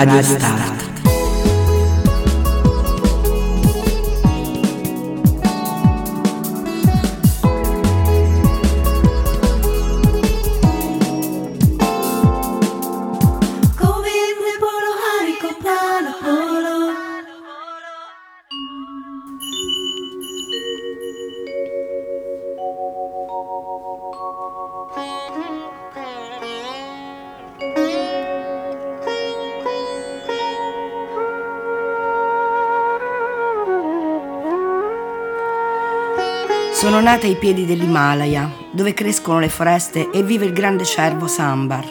Radio Start. Radio Sono nata ai piedi dell'Himalaya, dove crescono le foreste e vive il grande cervo Sambar.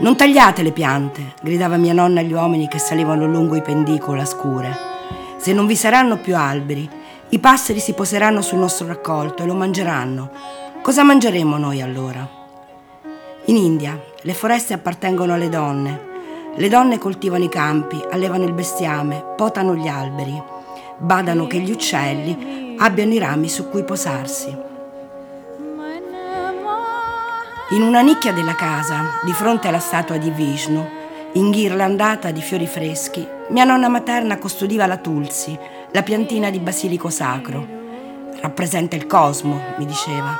Non tagliate le piante, gridava mia nonna agli uomini che salivano lungo i pendicoli a scure. Se non vi saranno più alberi, i passeri si poseranno sul nostro raccolto e lo mangeranno. Cosa mangeremo noi allora? In India le foreste appartengono alle donne. Le donne coltivano i campi, allevano il bestiame, potano gli alberi, badano che gli uccelli abbiano i rami su cui posarsi. In una nicchia della casa, di fronte alla statua di Vishnu, inghirlandata di fiori freschi, mia nonna materna custodiva la tulsi, la piantina di basilico sacro. Rappresenta il cosmo, mi diceva.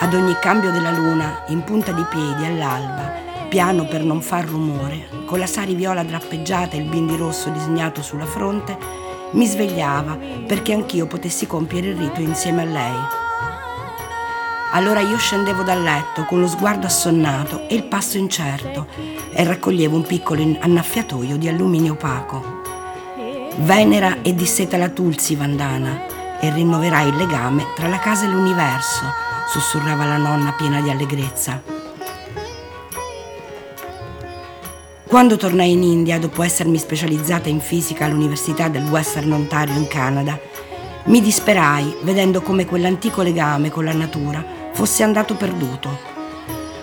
Ad ogni cambio della luna, in punta di piedi all'alba, piano per non far rumore, con la sari viola drappeggiata e il bindi rosso disegnato sulla fronte, mi svegliava perché anch'io potessi compiere il rito insieme a lei. Allora io scendevo dal letto con lo sguardo assonnato e il passo incerto e raccoglievo un piccolo annaffiatoio di alluminio opaco. Venera e disseta la Tulsi Vandana e rinnoverai il legame tra la casa e l'universo, sussurrava la nonna piena di allegrezza. Quando tornai in India, dopo essermi specializzata in fisica all'Università del Western Ontario in Canada, mi disperai vedendo come quell'antico legame con la natura fosse andato perduto.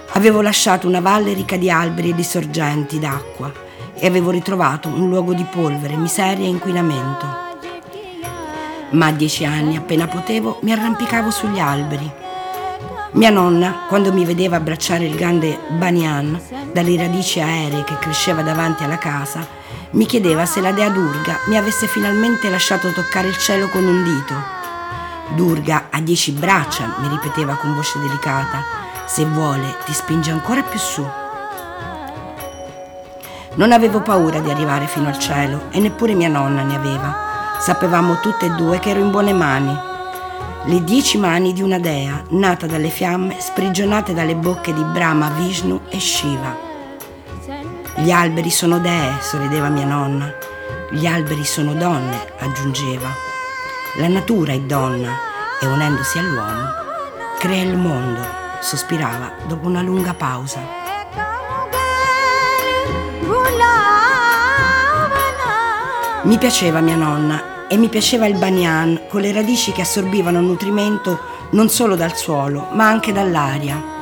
Avevo lasciato una valle ricca di alberi e di sorgenti d'acqua e avevo ritrovato un luogo di polvere, miseria e inquinamento. Ma a dieci anni, appena potevo, mi arrampicavo sugli alberi. Mia nonna, quando mi vedeva abbracciare il grande banyan dalle radici aeree che cresceva davanti alla casa, mi chiedeva se la dea Durga mi avesse finalmente lasciato toccare il cielo con un dito. Durga ha dieci braccia, mi ripeteva con voce delicata. Se vuole, ti spinge ancora più su. Non avevo paura di arrivare fino al cielo e neppure mia nonna ne aveva. Sapevamo tutte e due che ero in buone mani. Le dieci mani di una dea, nata dalle fiamme, sprigionate dalle bocche di Brahma, Vishnu e Shiva. Gli alberi sono dee, sorrideva mia nonna. Gli alberi sono donne, aggiungeva. La natura è donna e unendosi all'uomo crea il mondo, sospirava dopo una lunga pausa. Mi piaceva mia nonna e mi piaceva il banyan con le radici che assorbivano nutrimento non solo dal suolo, ma anche dall'aria.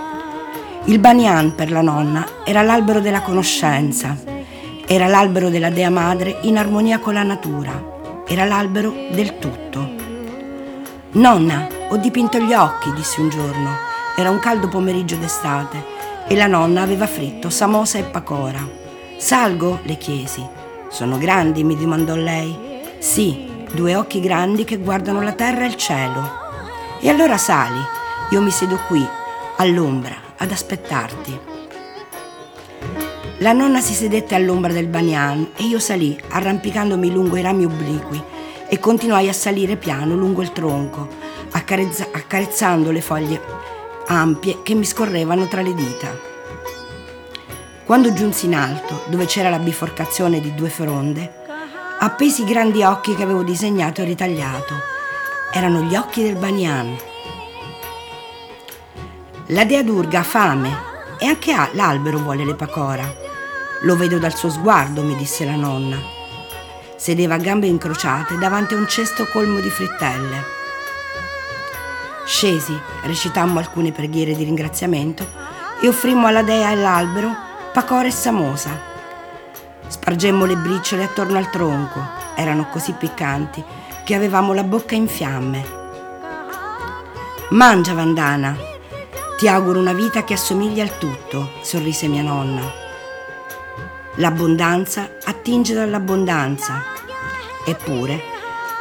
Il banyan per la nonna era l'albero della conoscenza, era l'albero della Dea Madre in armonia con la natura, era l'albero del tutto. Nonna, ho dipinto gli occhi, dissi un giorno. Era un caldo pomeriggio d'estate e la nonna aveva fritto samosa e pacora. Salgo? le chiesi. Sono grandi? mi domandò lei. Sì, due occhi grandi che guardano la terra e il cielo. E allora sali, io mi siedo qui, all'ombra, ad aspettarti. La nonna si sedette all'ombra del banyan e io salì, arrampicandomi lungo i rami obliqui, e continuai a salire piano lungo il tronco, accarezza- accarezzando le foglie ampie che mi scorrevano tra le dita. Quando giunsi in alto, dove c'era la biforcazione di due fronde, appesi i grandi occhi che avevo disegnato e ritagliato. Erano gli occhi del banyan. La dea Durga ha fame e anche ha- l'albero vuole le pacora. Lo vedo dal suo sguardo, mi disse la nonna. Sedeva a gambe incrociate davanti a un cesto colmo di frittelle. Scesi, recitammo alcune preghiere di ringraziamento e offrimmo alla dea e all'albero pacore e samosa. Spargemmo le briciole attorno al tronco, erano così piccanti che avevamo la bocca in fiamme. Mangia, Vandana, ti auguro una vita che assomiglia al tutto, sorrise mia nonna. L'abbondanza attinge dall'abbondanza. Eppure,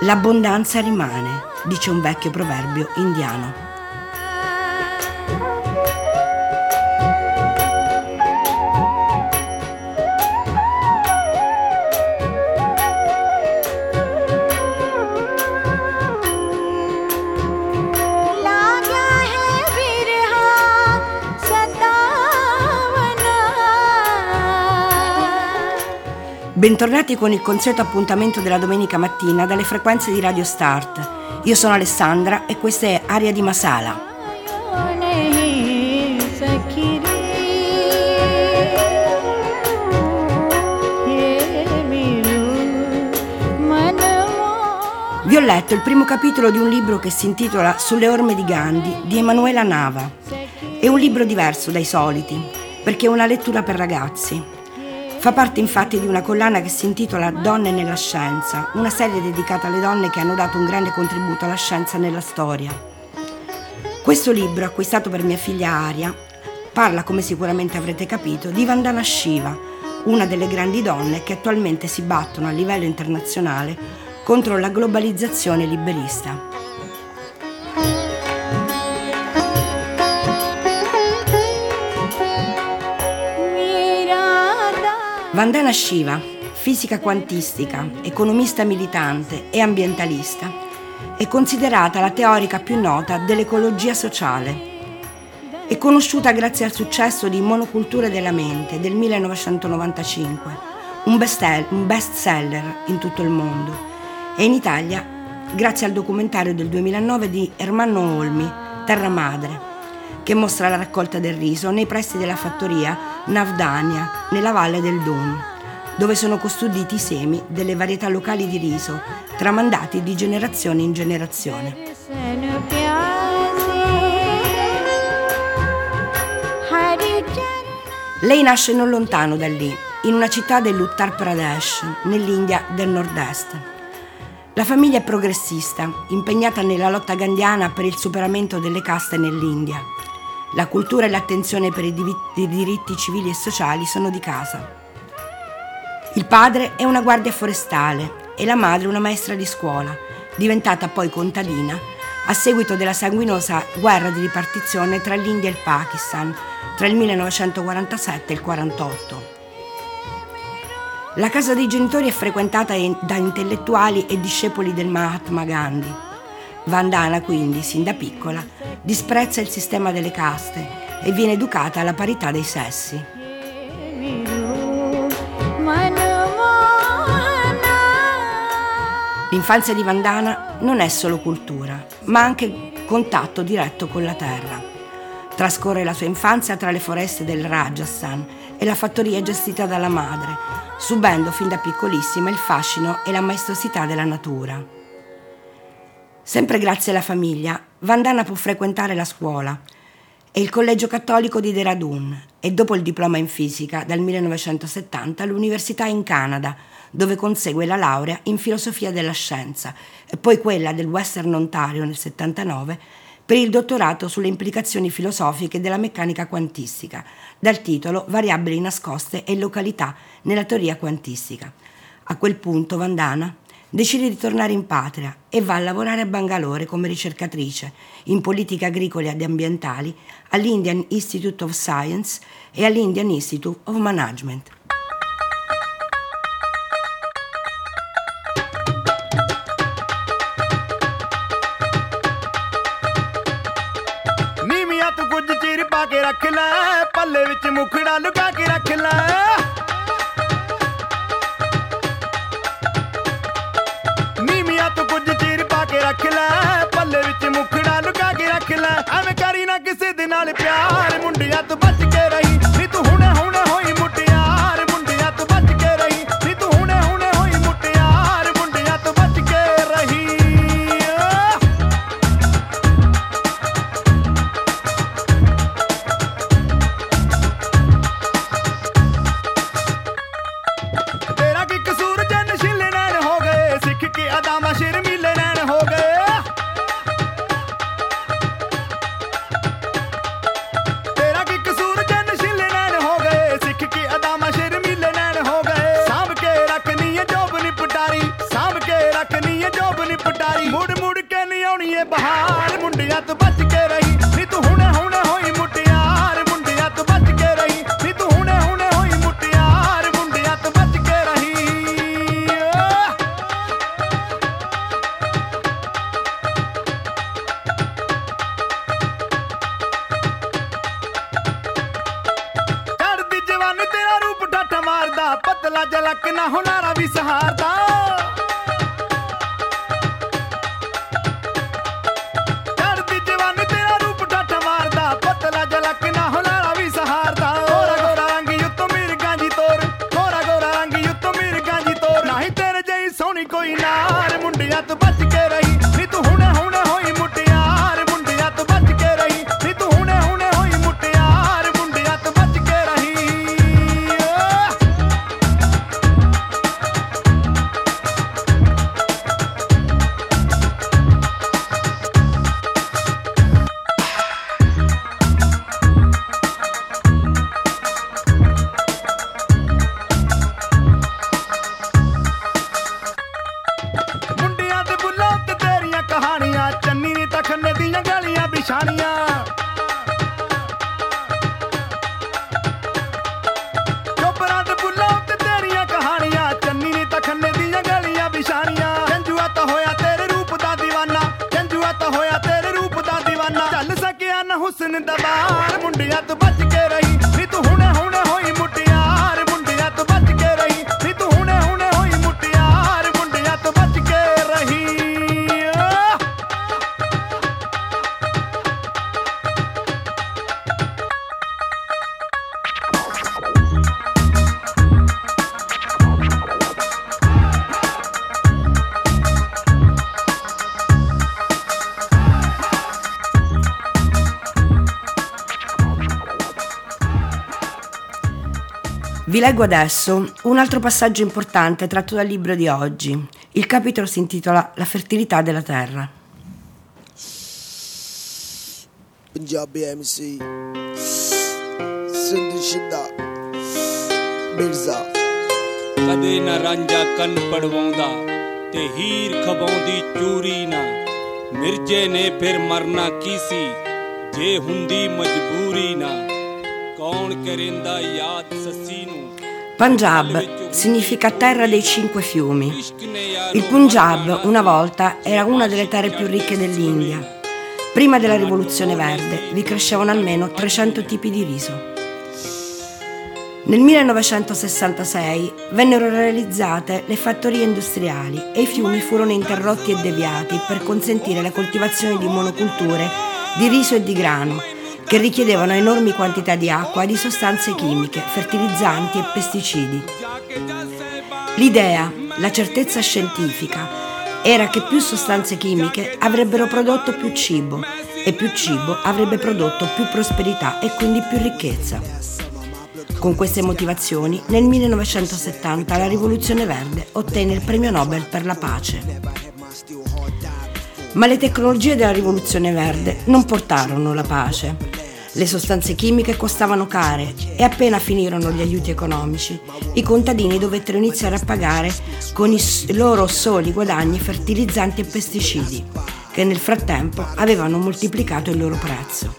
l'abbondanza rimane, dice un vecchio proverbio indiano. Bentornati con il consueto appuntamento della domenica mattina dalle frequenze di Radio Start. Io sono Alessandra e questa è Aria di Masala. Vi ho letto il primo capitolo di un libro che si intitola Sulle orme di Gandhi di Emanuela Nava. È un libro diverso dai soliti, perché è una lettura per ragazzi Fa parte infatti di una collana che si intitola Donne nella scienza, una serie dedicata alle donne che hanno dato un grande contributo alla scienza nella storia. Questo libro, acquistato per mia figlia Aria, parla, come sicuramente avrete capito, di Vandana Shiva, una delle grandi donne che attualmente si battono a livello internazionale contro la globalizzazione liberista. Vandana Shiva, fisica quantistica, economista militante e ambientalista, è considerata la teorica più nota dell'ecologia sociale. È conosciuta grazie al successo di Monoculture della mente del 1995, un best- un bestseller in tutto il mondo, e in Italia grazie al documentario del 2009 di Ermanno Olmi, Terra Madre, che mostra la raccolta del riso nei pressi della fattoria Navdania, nella valle del Don, dove sono custoditi i semi delle varietà locali di riso, tramandati di generazione in generazione. Lei nasce non lontano da lì, in una città dell'Uttar Pradesh, nell'India del nord-est. La famiglia è progressista, impegnata nella lotta gandhiana per il superamento delle caste nell'India. La cultura e l'attenzione per i i diritti civili e sociali sono di casa. Il padre è una guardia forestale e la madre una maestra di scuola, diventata poi contadina a seguito della sanguinosa guerra di ripartizione tra l'India e il Pakistan tra il 1947 e il 1948. La casa dei genitori è frequentata da intellettuali e discepoli del Mahatma Gandhi. Vandana, quindi, sin da piccola, disprezza il sistema delle caste e viene educata alla parità dei sessi. L'infanzia di Vandana non è solo cultura, ma anche contatto diretto con la terra. Trascorre la sua infanzia tra le foreste del Rajasthan e la fattoria gestita dalla madre, subendo fin da piccolissima il fascino e la maestosità della natura. Sempre grazie alla famiglia, Vandana può frequentare la scuola e il collegio cattolico di Dehradun e dopo il diploma in fisica dal 1970 l'università in Canada, dove consegue la laurea in filosofia della scienza e poi quella del Western Ontario nel 79 per il dottorato sulle implicazioni filosofiche della meccanica quantistica, dal titolo Variabili nascoste e località nella teoria quantistica. A quel punto Vandana decide di tornare in patria e va a lavorare a Bangalore come ricercatrice in politiche agricole ed ambientali all'Indian Institute of Science e all'Indian Institute of Management. ਵਿੱਚ ਮੁਖੜਾ ਲੁਕਾ ਕੇ the button. Vi leggo adesso un altro passaggio importante tratto dal libro di oggi. Il capitolo si intitola La fertilità della terra. Punjabi ਐਮਸੀ ਸਿੰਧ ਸ਼ਿੰਦਾ ਮਿਰਜ਼ਾ ਕਦੇ ਨਾ ਰਾਂਝਾ ਕੰਨ ਪੜਵਾਉਂਦਾ ਤੇ ਹੀਰ ਖਵਾਉਂਦੀ ਚੂਰੀ ਨਾ ਮਿਰਜੇ ਨੇ ਫਿਰ ਮਰਨਾ ਕੀ ਸੀ ਜੇ ਹੁੰਦੀ ਮਜਬੂਰੀ ਨਾ ਕੌਣ ਕਰੇਂਦਾ ਯਾਦ ਸੱਸੀ ਨੂੰ Punjab significa terra dei cinque fiumi. ਇਸ਼ਕ ਨੇ ਯਾਰੋ Il Punjab una volta era una delle terre più ricche dell'India. Prima della rivoluzione verde vi crescevano almeno 300 tipi di riso. Nel 1966 vennero realizzate le fattorie industriali e i fiumi furono interrotti e deviati per consentire la coltivazione di monoculture di riso e di grano che richiedevano enormi quantità di acqua e di sostanze chimiche, fertilizzanti e pesticidi. L'idea, la certezza scientifica, era che più sostanze chimiche avrebbero prodotto più cibo e più cibo avrebbe prodotto più prosperità e quindi più ricchezza. Con queste motivazioni, nel 1970 la Rivoluzione Verde ottenne il premio Nobel per la pace. Ma le tecnologie della Rivoluzione Verde non portarono la pace. Le sostanze chimiche costavano care e appena finirono gli aiuti economici, i contadini dovettero iniziare a pagare con i loro soli guadagni fertilizzanti e pesticidi, che nel frattempo avevano moltiplicato il loro prezzo.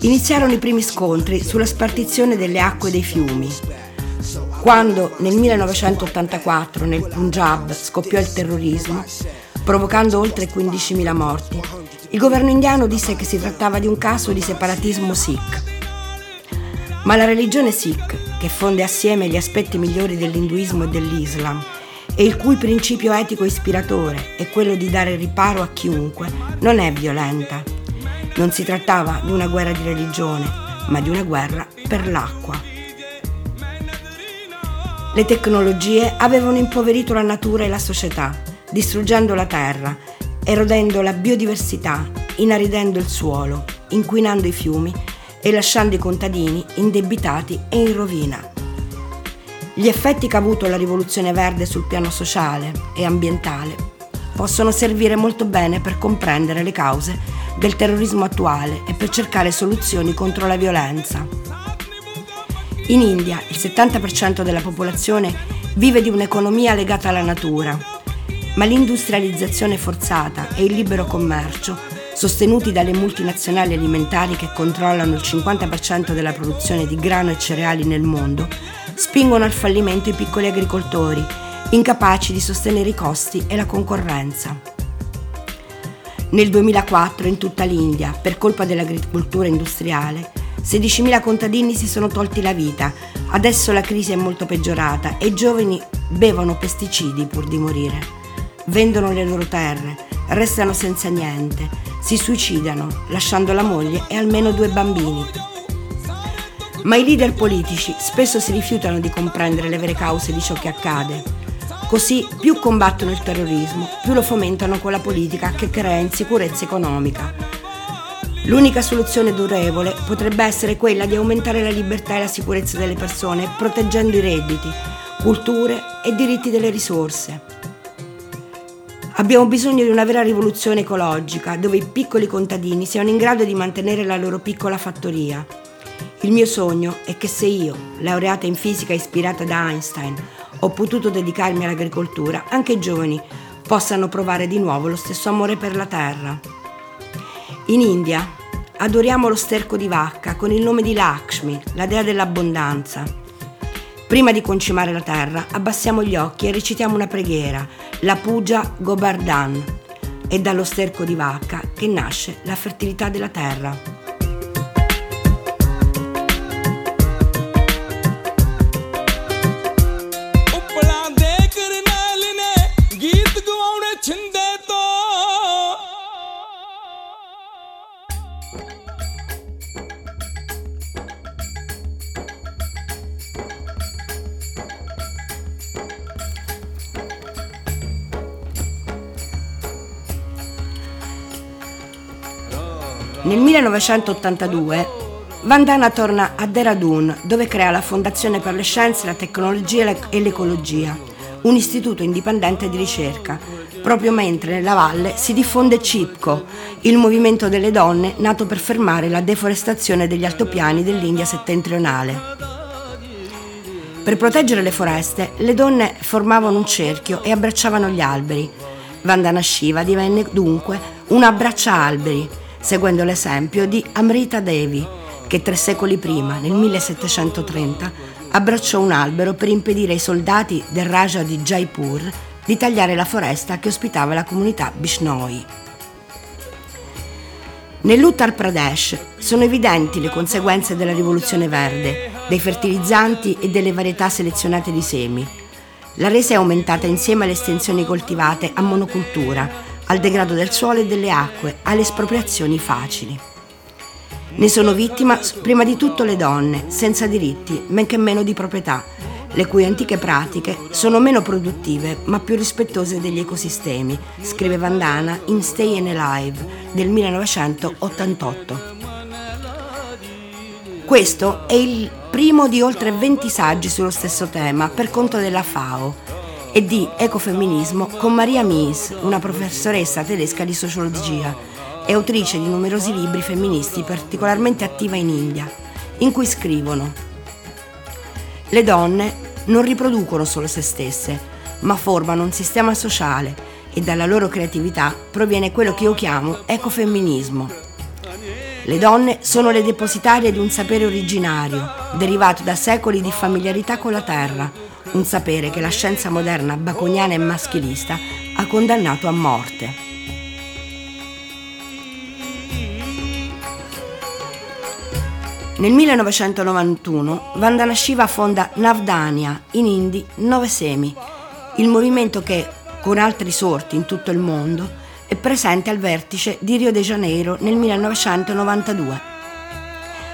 Iniziarono i primi scontri sulla spartizione delle acque dei fiumi. Quando nel 1984 nel Punjab scoppiò il terrorismo, provocando oltre 15.000 morti, il governo indiano disse che si trattava di un caso di separatismo sikh. Ma la religione sikh, che fonde assieme gli aspetti migliori dell'induismo e dell'Islam, e il cui principio etico ispiratore è quello di dare riparo a chiunque, non è violenta. Non si trattava di una guerra di religione, ma di una guerra per l'acqua. Le tecnologie avevano impoverito la natura e la società, distruggendo la terra, erodendo la biodiversità, inaridendo il suolo, inquinando i fiumi e lasciando i contadini indebitati e in rovina. Gli effetti che ha avuto la rivoluzione verde sul piano sociale e ambientale possono servire molto bene per comprendere le cause del terrorismo attuale e per cercare soluzioni contro la violenza. In India il 70% della popolazione vive di un'economia legata alla natura, ma l'industrializzazione forzata e il libero commercio sostenuti dalle multinazionali alimentari che controllano il 50% della produzione di grano e cereali nel mondo, spingono al fallimento i piccoli agricoltori, incapaci di sostenere i costi e la concorrenza. Nel 2004 in tutta l'India, per colpa dell'agricoltura industriale, 16.000 contadini si sono tolti la vita, adesso la crisi è molto peggiorata e i giovani bevono pesticidi pur di morire. Vendono le loro terre, restano senza niente, si suicidano, lasciando la moglie e almeno due bambini. Ma i leader politici spesso si rifiutano di comprendere le vere cause di ciò che accade. Così più combattono il terrorismo, più lo fomentano con la politica che crea insicurezza economica L'unica soluzione durevole potrebbe essere quella di aumentare la libertà e la sicurezza delle persone, proteggendo i redditi, culture e diritti delle risorse. Abbiamo bisogno di una vera rivoluzione ecologica, dove i piccoli contadini siano in grado di mantenere la loro piccola fattoria. Il mio sogno è che se io, laureata in fisica ispirata da Einstein, ho potuto dedicarmi all'agricoltura, anche i giovani possano provare di nuovo lo stesso amore per la terra. In India adoriamo lo sterco di vacca con il nome di Lakshmi, la dea dell'abbondanza. Prima di concimare la terra, abbassiamo gli occhi e recitiamo una preghiera, la Puja Gobardhan. È dallo sterco di vacca che nasce la fertilità della terra. Nel 1982 Vandana torna a Dehradun dove crea la Fondazione per le Scienze, la Tecnologia e l'Ecologia, un istituto indipendente di ricerca, proprio mentre nella valle si diffonde CIPCO, il movimento delle donne nato per fermare la deforestazione degli altopiani dell'India settentrionale. Per proteggere le foreste, le donne formavano un cerchio e abbracciavano gli alberi. Vandana Shiva divenne dunque un abbraccia alberi seguendo l'esempio di Amrita Devi, che tre secoli prima, nel 1730, abbracciò un albero per impedire ai soldati del Raja di Jaipur di tagliare la foresta che ospitava la comunità Bishnoi. Nell'Uttar Pradesh sono evidenti le conseguenze della rivoluzione verde, dei fertilizzanti e delle varietà selezionate di semi. La resa è aumentata insieme alle estensioni coltivate a monocultura, al degrado del suolo e delle acque, alle espropriazioni facili. Ne sono vittima prima di tutto le donne, senza diritti, men che meno di proprietà, le cui antiche pratiche sono meno produttive ma più rispettose degli ecosistemi, scrive Vandana in Stay and Alive del 1988. Questo è il primo di oltre 20 saggi sullo stesso tema per conto della FAO e di ecofemminismo con Maria Mies, una professoressa tedesca di sociologia e autrice di numerosi libri femministi particolarmente attiva in India, in cui scrivono Le donne non riproducono solo se stesse, ma formano un sistema sociale e dalla loro creatività proviene quello che io chiamo ecofemminismo. Le donne sono le depositarie di un sapere originario, derivato da secoli di familiarità con la terra, un sapere che la scienza moderna baconiana e maschilista ha condannato a morte. Nel 1991 Vandana Shiva fonda Navdania in Indi Nove Semi, il movimento che, con altri sorti in tutto il mondo, è presente al vertice di Rio de Janeiro nel 1992,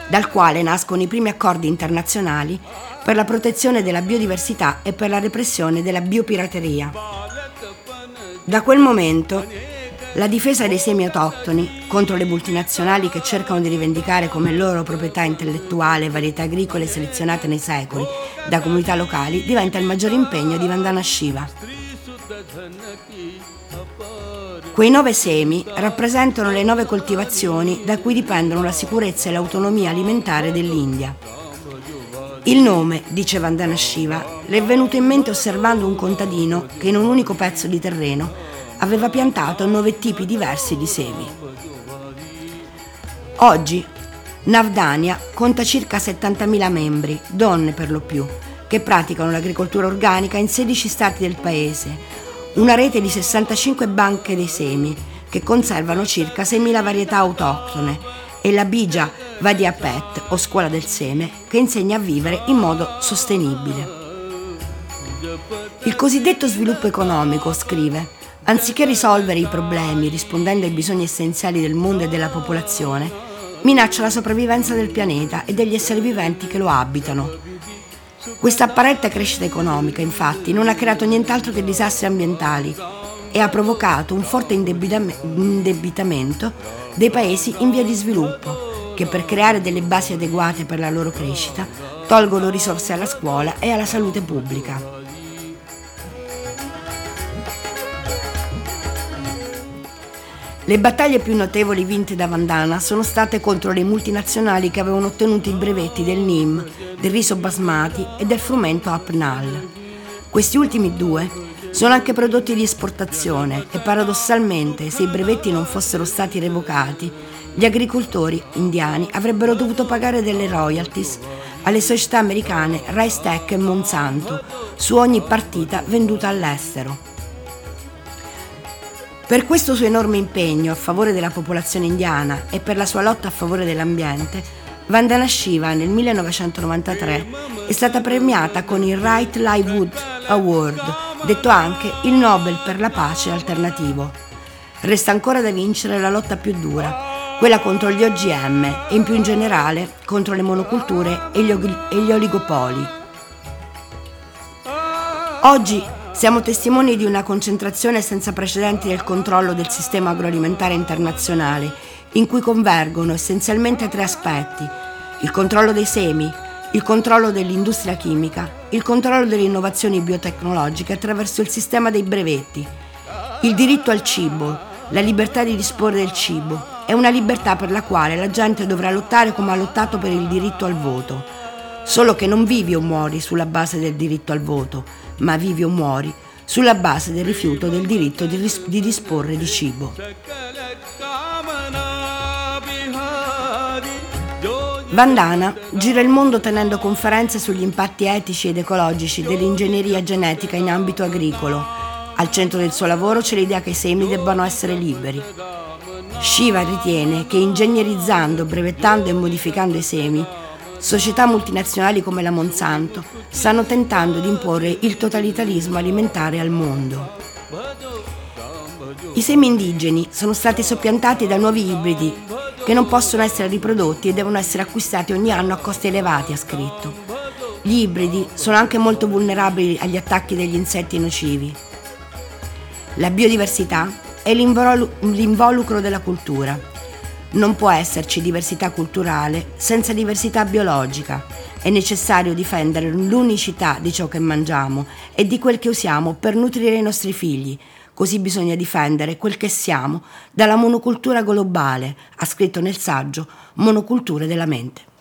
dal quale nascono i primi accordi internazionali per la protezione della biodiversità e per la repressione della biopirateria. Da quel momento la difesa dei semi autoctoni contro le multinazionali che cercano di rivendicare come loro proprietà intellettuale varietà agricole selezionate nei secoli da comunità locali diventa il maggiore impegno di Vandana Shiva. Quei nove semi rappresentano le nove coltivazioni da cui dipendono la sicurezza e l'autonomia alimentare dell'India. Il nome, dice Vandana Shiva, le è venuto in mente osservando un contadino che in un unico pezzo di terreno aveva piantato nove tipi diversi di semi. Oggi Navdania conta circa 70.000 membri, donne per lo più, che praticano l'agricoltura organica in 16 stati del paese, una rete di 65 banche dei semi che conservano circa 6.000 varietà autoctone e la Bigia Vadia Pet o scuola del seme che insegna a vivere in modo sostenibile. Il cosiddetto sviluppo economico, scrive, anziché risolvere i problemi rispondendo ai bisogni essenziali del mondo e della popolazione, minaccia la sopravvivenza del pianeta e degli esseri viventi che lo abitano. Questa apparente crescita economica, infatti, non ha creato nient'altro che disastri ambientali e ha provocato un forte indebitamento dei paesi in via di sviluppo, che per creare delle basi adeguate per la loro crescita tolgono risorse alla scuola e alla salute pubblica. Le battaglie più notevoli vinte da Vandana sono state contro le multinazionali che avevano ottenuto i brevetti del NIM, del riso basmati e del frumento Apnal. Questi ultimi due sono anche prodotti di esportazione e paradossalmente se i brevetti non fossero stati revocati, gli agricoltori indiani avrebbero dovuto pagare delle royalties alle società americane Rice Tech e Monsanto su ogni partita venduta all'estero. Per questo suo enorme impegno a favore della popolazione indiana e per la sua lotta a favore dell'ambiente, Vandana Shiva nel 1993 è stata premiata con il Right Livelihood Award, detto anche il Nobel per la pace alternativo. Resta ancora da vincere la lotta più dura, quella contro gli OGM e in più in generale contro le monoculture e gli, e gli oligopoli. Oggi siamo testimoni di una concentrazione senza precedenti del controllo del sistema agroalimentare internazionale, in cui convergono essenzialmente tre aspetti. Il controllo dei semi, il controllo dell'industria chimica, il controllo delle innovazioni biotecnologiche attraverso il sistema dei brevetti. Il diritto al cibo, la libertà di disporre del cibo, è una libertà per la quale la gente dovrà lottare come ha lottato per il diritto al voto. Solo che non vivi o muori sulla base del diritto al voto, ma vivi o muori sulla base del rifiuto del diritto di, ris- di disporre di cibo. Vandana gira il mondo tenendo conferenze sugli impatti etici ed ecologici dell'ingegneria genetica in ambito agricolo. Al centro del suo lavoro c'è l'idea che i semi debbano essere liberi. Shiva ritiene che ingegnerizzando, brevettando e modificando i semi società multinazionali come la Monsanto stanno tentando di imporre il totalitarismo alimentare al mondo. I semi indigeni sono stati soppiantati da nuovi ibridi che non possono essere riprodotti e devono essere acquistati ogni anno a costi elevati, ha scritto. Gli ibridi sono anche molto vulnerabili agli attacchi degli insetti nocivi. La biodiversità è l'involucro della cultura non può esserci diversità culturale senza diversità biologica. È necessario difendere l'unicità di ciò che mangiamo e di quel che usiamo per nutrire i nostri figli. Così bisogna difendere quel che siamo dalla monocultura globale, ha scritto nel saggio Monoculture della mente.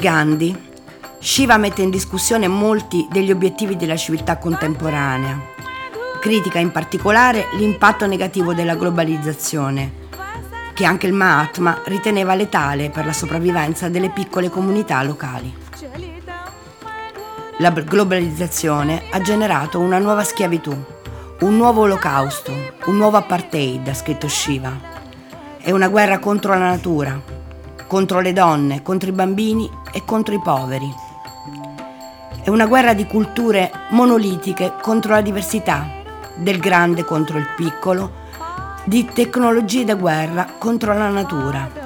Gandhi, Shiva mette in discussione molti degli obiettivi della civiltà contemporanea. Critica in particolare l'impatto negativo della globalizzazione, che anche il Mahatma riteneva letale per la sopravvivenza delle piccole comunità locali. La globalizzazione ha generato una nuova schiavitù, un nuovo olocausto, un nuovo apartheid, ha scritto Shiva. È una guerra contro la natura, contro le donne, contro i bambini e contro i poveri. È una guerra di culture monolitiche contro la diversità, del grande contro il piccolo, di tecnologie da guerra contro la natura.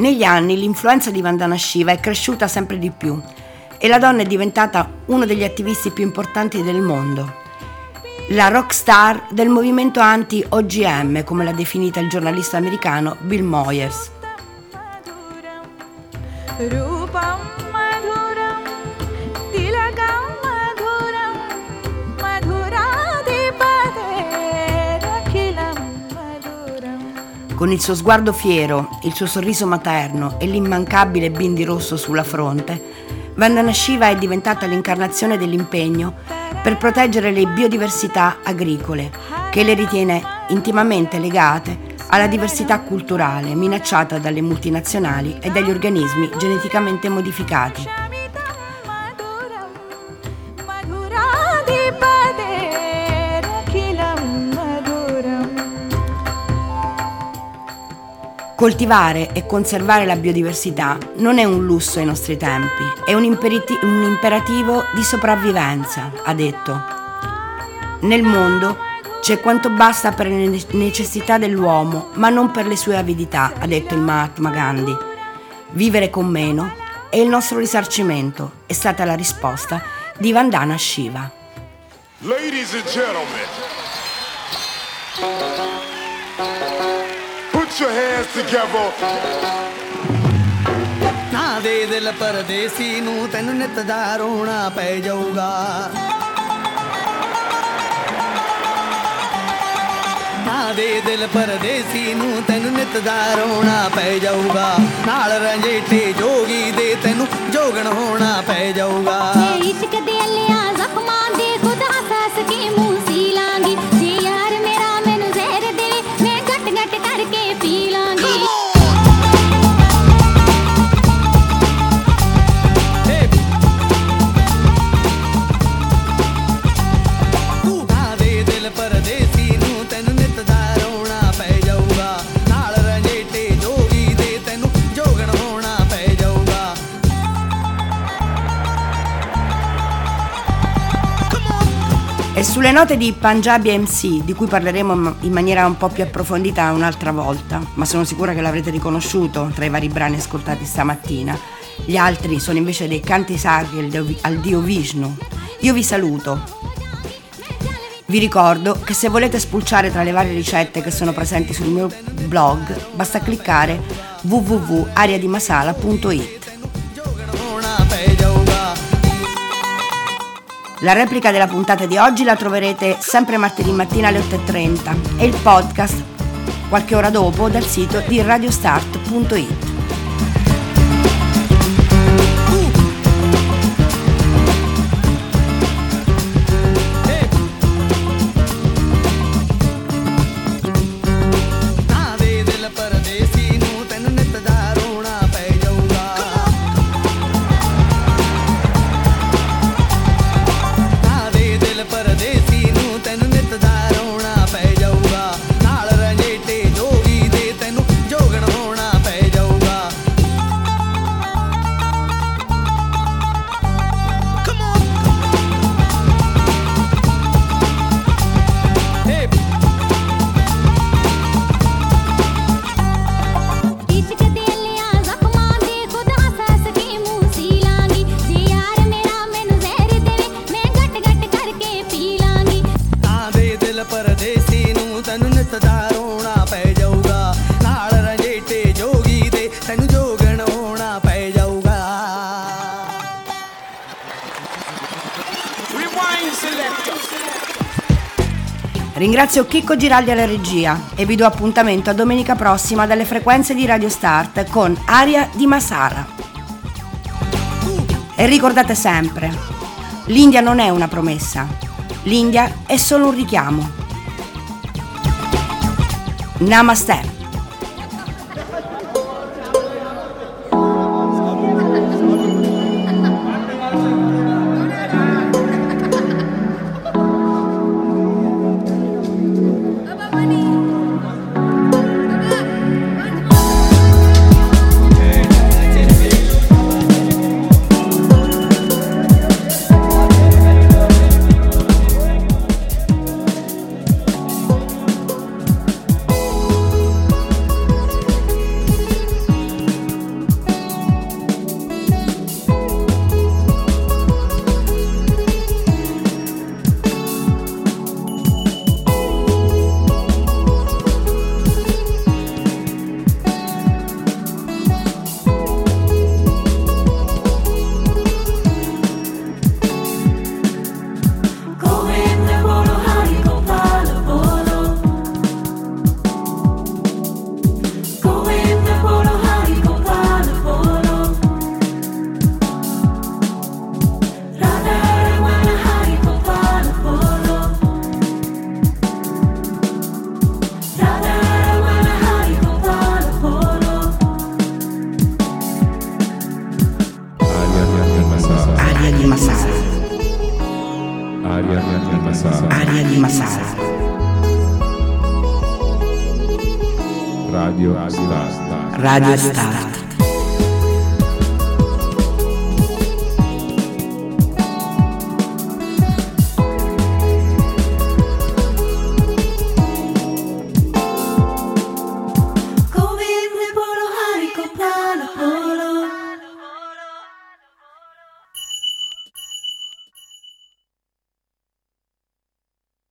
Negli anni l'influenza di Vandana Shiva è cresciuta sempre di più e la donna è diventata uno degli attivisti più importanti del mondo. La rock star del movimento anti-OGM, come l'ha definita il giornalista americano Bill Moyers. रूपं Con il suo sguardo fiero, il suo sorriso materno e l'immancabile bindi rosso sulla fronte, Vandana Shiva è diventata l'incarnazione dell'impegno per proteggere le biodiversità agricole, che le ritiene intimamente legate alla diversità culturale minacciata dalle multinazionali e dagli organismi geneticamente modificati. Coltivare e conservare la biodiversità non è un lusso ai nostri tempi, è un, imperiti- un imperativo di sopravvivenza, ha detto. Nel mondo c'è quanto basta per le ne- necessità dell'uomo, ma non per le sue avidità, ha detto il Mahatma Gandhi. Vivere con meno è il nostro risarcimento, è stata la risposta di Vandana Shiva. Ladies and gentlemen, your hands together. ਨਾ ਦੇ ਦਿਲ ਪਰਦੇਸੀ ਨੂੰ ਤੈਨੂੰ ਨਿਤ ਦਾ ਰੋਣਾ ਪੈ ਜਾਊਗਾ। ਨਾ ਦੇ ਦਿਲ ਪਰਦੇਸੀ ਨੂੰ ਤੈਨੂੰ ਨਿਤ ਦਾ ਰੋਣਾ ਪੈ ਜਾਊਗਾ। ਨਾਲ ਰੰਜੇਟੇ ਜੋਗੀ ਦੇ ਤੈਨੂੰ ਜੋਗਣ ਹੋਣਾ ਪੈ ਜਾਊਗਾ। Sulle note di Punjabi MC, di cui parleremo in maniera un po' più approfondita un'altra volta, ma sono sicura che l'avrete riconosciuto tra i vari brani ascoltati stamattina, gli altri sono invece dei canti sacri al dio- Vishnu. Io vi saluto. Vi ricordo che se volete spulciare tra le varie ricette che sono presenti sul mio blog, basta cliccare www.ariadimasala.it. La replica della puntata di oggi la troverete sempre martedì mattina alle 8.30 e il podcast qualche ora dopo dal sito di radiostart.it. Ringrazio Chicco Giraldi alla regia e vi do appuntamento a domenica prossima dalle frequenze di Radio Start con Aria di Masara. E ricordate sempre, l'India non è una promessa, l'India è solo un richiamo. Namaste.